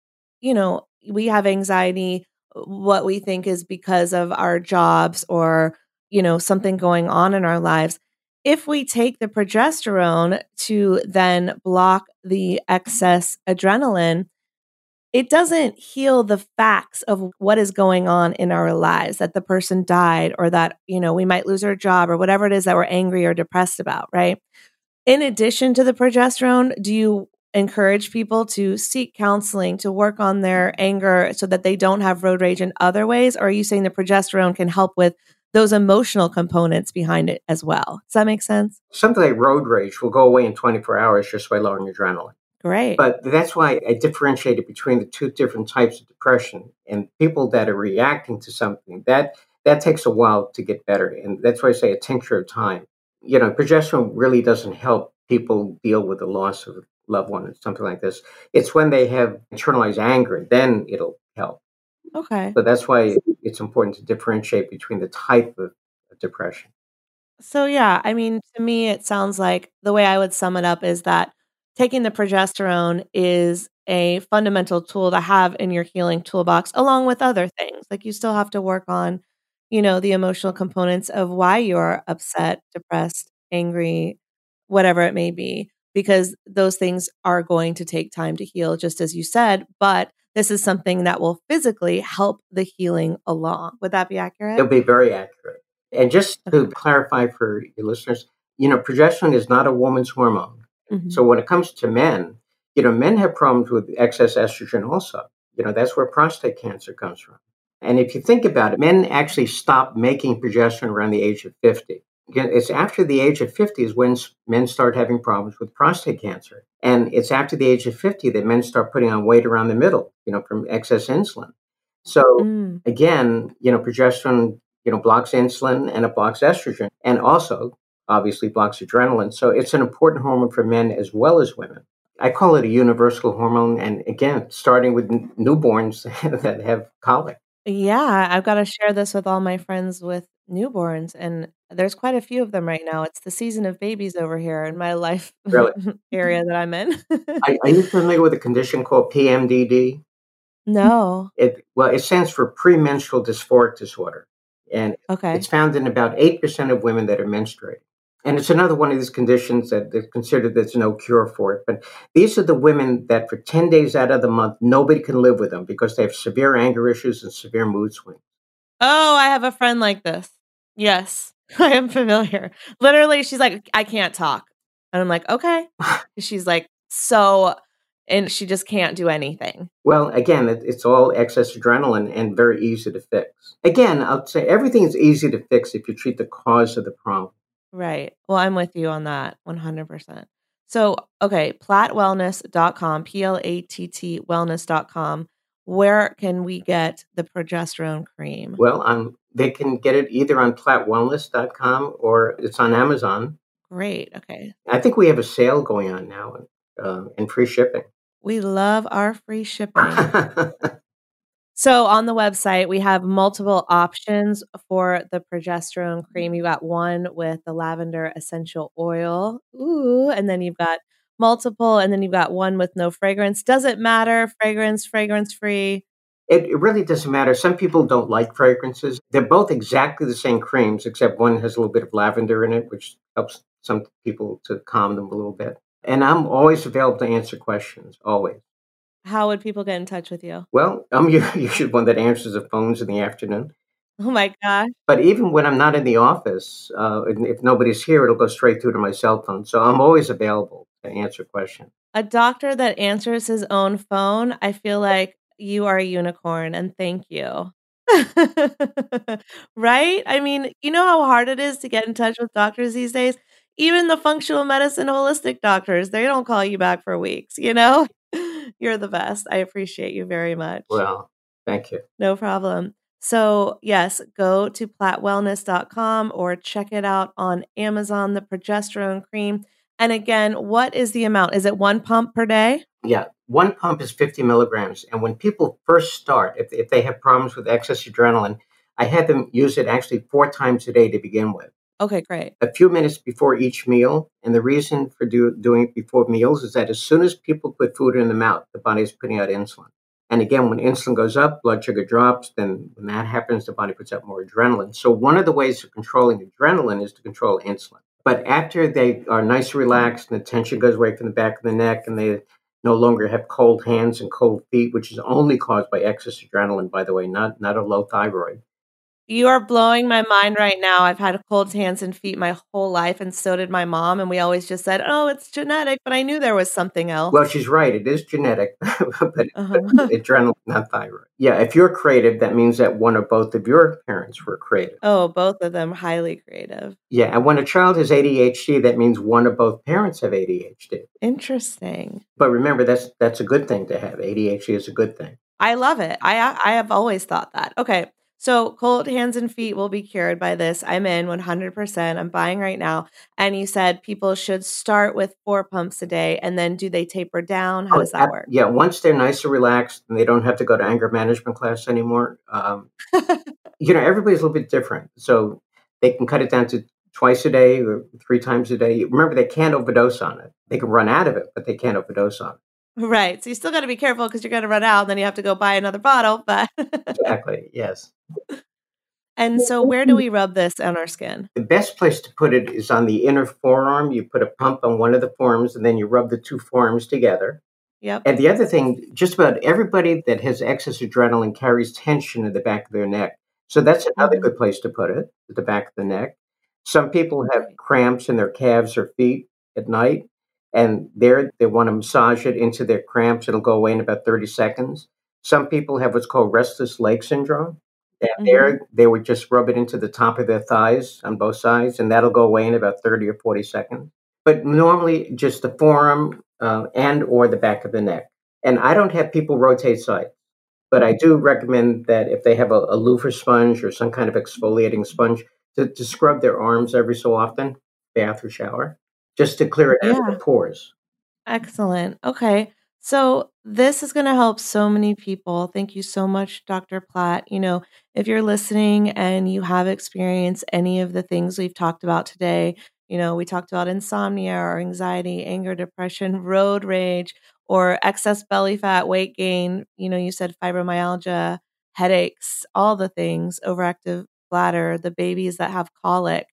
Speaker 1: you know, we have anxiety, what we think is because of our jobs or, you know, something going on in our lives. If we take the progesterone to then block the excess adrenaline, it doesn't heal the facts of what is going on in our lives that the person died or that you know we might lose our job or whatever it is that we're angry or depressed about right? In addition to the progesterone do you encourage people to seek counseling to work on their anger so that they don't have road rage in other ways? Or are you saying the progesterone can help with those emotional components behind it as well? Does that make sense?
Speaker 2: Something like road rage will go away in 24 hours just by lowering adrenaline.
Speaker 1: Great
Speaker 2: But that's why I differentiated between the two different types of depression and people that are reacting to something. That that takes a while to get better. And that's why I say a tincture of time. You know, progesterone really doesn't help people deal with the loss of a loved one or something like this. It's when they have internalized anger, then it'll help.
Speaker 1: okay
Speaker 2: So that's why it's important to differentiate between the type of depression.
Speaker 1: So yeah, I mean, to me, it sounds like the way I would sum it up is that taking the progesterone is a fundamental tool to have in your healing toolbox, along with other things. Like you still have to work on, you know, the emotional components of why you're upset, depressed, angry, whatever it may be, because those things are going to take time to heal, just as you said. But this is something that will physically help the healing along. Would that be accurate?
Speaker 2: It'll be very accurate. And just to
Speaker 1: Okay.
Speaker 2: clarify for your listeners, you know, progesterone is not a woman's hormone.
Speaker 1: Mhm.
Speaker 2: So when it comes to men, you know, men have problems with excess estrogen also. You know, that's where prostate cancer comes from. And if you think about it, men actually stop making progesterone around the age of 50. It's after the age of 50 is when men start having problems with prostate cancer. And it's after the age of 50 that men start putting on weight around the middle, you know, from excess insulin. So
Speaker 1: Mm.
Speaker 2: again, you know, progesterone, you know, blocks insulin and it blocks estrogen and also obviously blocks adrenaline. So it's an important hormone for men as well as women. I call it a universal hormone. And again, starting with n- newborns that have colic.
Speaker 1: Yeah, I've got to share this with all my friends with newborns, and there's quite a few of them right now. It's the season of babies over here in my life
Speaker 2: Really?
Speaker 1: area that I'm in.
Speaker 2: Are, are you familiar with a condition called PMDD?
Speaker 1: no.
Speaker 2: It, well, it stands for premenstrual dysphoric disorder. And
Speaker 1: Okay.
Speaker 2: It's found in about 8% of women that are menstruating. And it's another one of these conditions that they're considered there's no cure for it. But these are the women that for 10 days out of the month, nobody can live with them because they have severe anger issues and severe mood swings.
Speaker 1: Oh, I have a friend like this. Yes, I am familiar. Literally, she's like, I can't talk. And I'm like, okay. She's like, so, and she just can't do anything.
Speaker 2: Well, again, it, it's all excess adrenaline and very easy to fix. Again, I'll say everything is easy to fix if you treat the cause of the problem.
Speaker 1: Right. Well, I'm with you on that 100%. So, okay, plattwellness.com, P L A T T wellness.com. Where can we get the progesterone cream?
Speaker 2: Well, um, they can get it either on plattwellness.com or it's on Amazon.
Speaker 1: Great. Okay.
Speaker 2: I think we have a sale going on now uh, and free shipping.
Speaker 1: We love our free shipping. So on the website, we have multiple options for the progesterone mm-hmm. cream. You got one with the lavender essential oil. Ooh, and then you've got multiple, and then you've got one with no fragrance. Does it matter, fragrance, fragrance free.
Speaker 2: It, it really doesn't matter. Some people don't like fragrances. They're both exactly the same creams, except one has a little bit of lavender in it, which helps some people to calm them a little bit. And I'm always available to answer questions, always.
Speaker 1: How would people get in touch with you?
Speaker 2: Well, I'm usually one that answers the phones in the afternoon.
Speaker 1: Oh my gosh.
Speaker 2: But even when I'm not in the office, uh, if nobody's here, it'll go straight through to my cell phone. So I'm always available to answer questions.
Speaker 1: A doctor that answers his own phone, I feel like you are a unicorn and thank you. right? I mean, you know how hard it is to get in touch with doctors these days? Even the functional medicine holistic doctors, they don't call you back for weeks, you know? You're the best. I appreciate you very much.
Speaker 2: Well, thank you.
Speaker 1: No problem. So, yes, go to plattwellness.com or check it out on Amazon, the progesterone cream. And again, what is the amount? Is it one pump per day?
Speaker 2: Yeah, one pump is 50 milligrams. And when people first start, if, if they have problems with excess adrenaline, I had them use it actually four times a day to begin with.
Speaker 1: Okay, great.
Speaker 2: A few minutes before each meal. And the reason for do, doing it before meals is that as soon as people put food in the mouth, the body is putting out insulin. And again, when insulin goes up, blood sugar drops. Then when that happens, the body puts out more adrenaline. So one of the ways of controlling adrenaline is to control insulin. But after they are nice and relaxed and the tension goes away from the back of the neck and they no longer have cold hands and cold feet, which is only caused by excess adrenaline, by the way, not, not a low thyroid.
Speaker 1: You are blowing my mind right now. I've had cold hands and feet my whole life, and so did my mom. And we always just said, "Oh, it's genetic," but I knew there was something else.
Speaker 2: Well, she's right. It is genetic, but,
Speaker 1: Uh-huh.
Speaker 2: adrenaline, not thyroid. Yeah, if you're creative, that means that one or both of your parents were creative.
Speaker 1: oh, both of them highly creative.
Speaker 2: Yeah, and when a child has ADHD, that means one or both parents have ADHD.
Speaker 1: Interesting.
Speaker 2: But remember, that's that's a good thing to have. ADHD is a good thing.
Speaker 1: I love it. I I have always thought that. Okay. So cold hands and feet will be cured by this. I'm in 100%. I'm buying right now. And you said people should start with four pumps a day and then do they taper down? How does that work?
Speaker 2: Yeah, once they're nice and relaxed and they don't have to go to anger management class anymore, um, you know, everybody's a little bit different. So they can cut it down to twice a day or three times a day. Remember, they can't overdose on it. They can run out of it, but they can't overdose on it.
Speaker 1: Right. So you still got to be careful because you're going to run out and then you have to go buy another bottle. But
Speaker 2: Exactly. Yes.
Speaker 1: And so where do we rub this on our skin?
Speaker 2: The best place to put it is on the inner forearm. You put a pump on one of the forearms, and then you rub the two forearms together.
Speaker 1: Yep.
Speaker 2: And the other thing, just about everybody that has excess adrenaline carries tension in the back of their neck. So that's another
Speaker 1: Mhm.
Speaker 2: good place to put it, at the back of the neck. Some people have cramps in their calves or feet at night, and there they want to massage it into their cramps. It'll go away in about 30 seconds. Some people have what's called restless leg syndrome. There they would just rub it into the top of their thighs on both sides, and that'll go away in about 30 or 40 seconds. But normally just the forearm uh, and or the back of the neck. And I don't have people rotate sides, but I do recommend that if they have a, a loofah sponge or some kind of exfoliating sponge, to, to scrub their arms every so often, bath or shower, just to clear it out of the pores.
Speaker 1: Excellent. Okay. So this is going to help so many people. Thank you so much, Dr. Platt. You know, if you're listening and you have experienced any of the things we've talked about today, you know, we talked about insomnia or anxiety, anger, depression, road rage, or excess belly fat, weight gain. You know, you said fibromyalgia, headaches, all the things, overactive bladder, the babies that have colic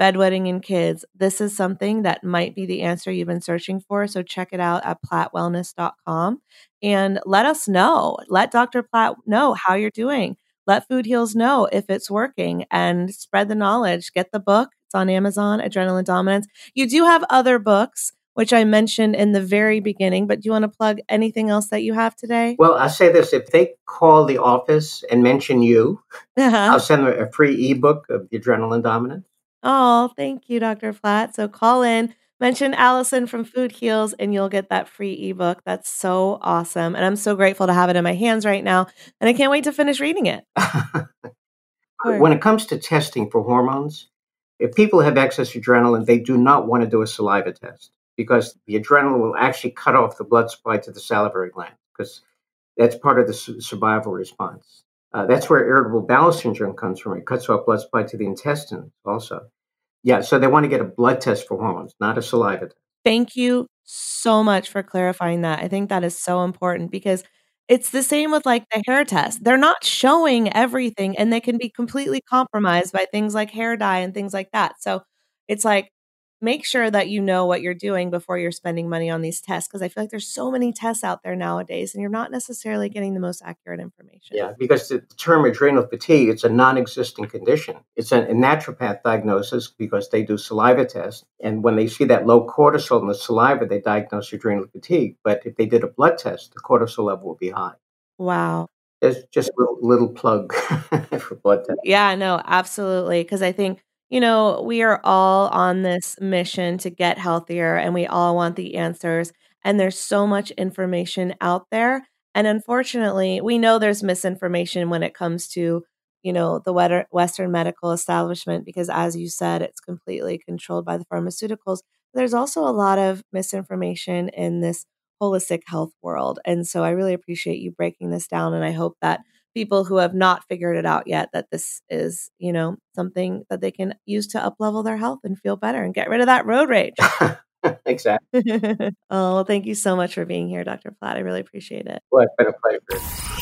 Speaker 1: bedwetting in kids. This is something that might be the answer you've been searching for. So check it out at plattwellness.com and let us know. Let Dr. Platt know how you're doing. Let Food Heals know if it's working and spread the knowledge. Get the book. It's on Amazon, Adrenaline Dominance. You do have other books, which I mentioned in the very beginning, but do you want to plug anything else that you have today?
Speaker 2: Well, I'll say this if they call the office and mention you,
Speaker 1: Uh-huh.
Speaker 2: I'll send them a free ebook of the Adrenaline Dominance.
Speaker 1: Oh, thank you, Dr. Platt. So call in, mention Allison from Food Heals, and you'll get that free ebook. That's so awesome. And I'm so grateful to have it in my hands right now. And I can't wait to finish reading it.
Speaker 2: When it comes to testing for hormones, if people have excess adrenaline, they do not want to do a saliva test because the adrenaline will actually cut off the blood supply to the salivary gland because that's part of the su- survival response. Uh, that's where irritable bowel syndrome comes from. It cuts off blood supply to the intestines also. Yeah, so they want to get a blood test for hormones, not a saliva test.
Speaker 1: Thank you so much for clarifying that. I think that is so important because it's the same with like the hair test. They're not showing everything and they can be completely compromised by things like hair dye and things like that. So it's like make sure that you know what you're doing before you're spending money on these tests because I feel like there's so many tests out there nowadays and you're not necessarily getting the most accurate information.
Speaker 2: Yeah, because the term adrenal fatigue, it's a non-existent condition. It's a, a naturopath diagnosis because they do saliva tests. And when they see that low cortisol in the saliva, they diagnose adrenal fatigue. But if they did a blood test, the cortisol level would be high.
Speaker 1: Wow.
Speaker 2: There's just a little, little plug for blood test.
Speaker 1: Yeah, no, absolutely. Because I think, you know, we are all on this mission to get healthier and we all want the answers. And there's so much information out there. And unfortunately, we know there's misinformation when it comes to, you know, the Western medical establishment because, as you said, it's completely controlled by the pharmaceuticals. There's also a lot of misinformation in this holistic health world. And so I really appreciate you breaking this down. And I hope that people who have not figured it out yet that this is, you know, something that they can use to uplevel their health and feel better and get rid of that road rage.
Speaker 2: exactly.
Speaker 1: oh, well, thank you so much for being here, Dr. Platt. I really appreciate it.
Speaker 2: Well, it's been a pleasure.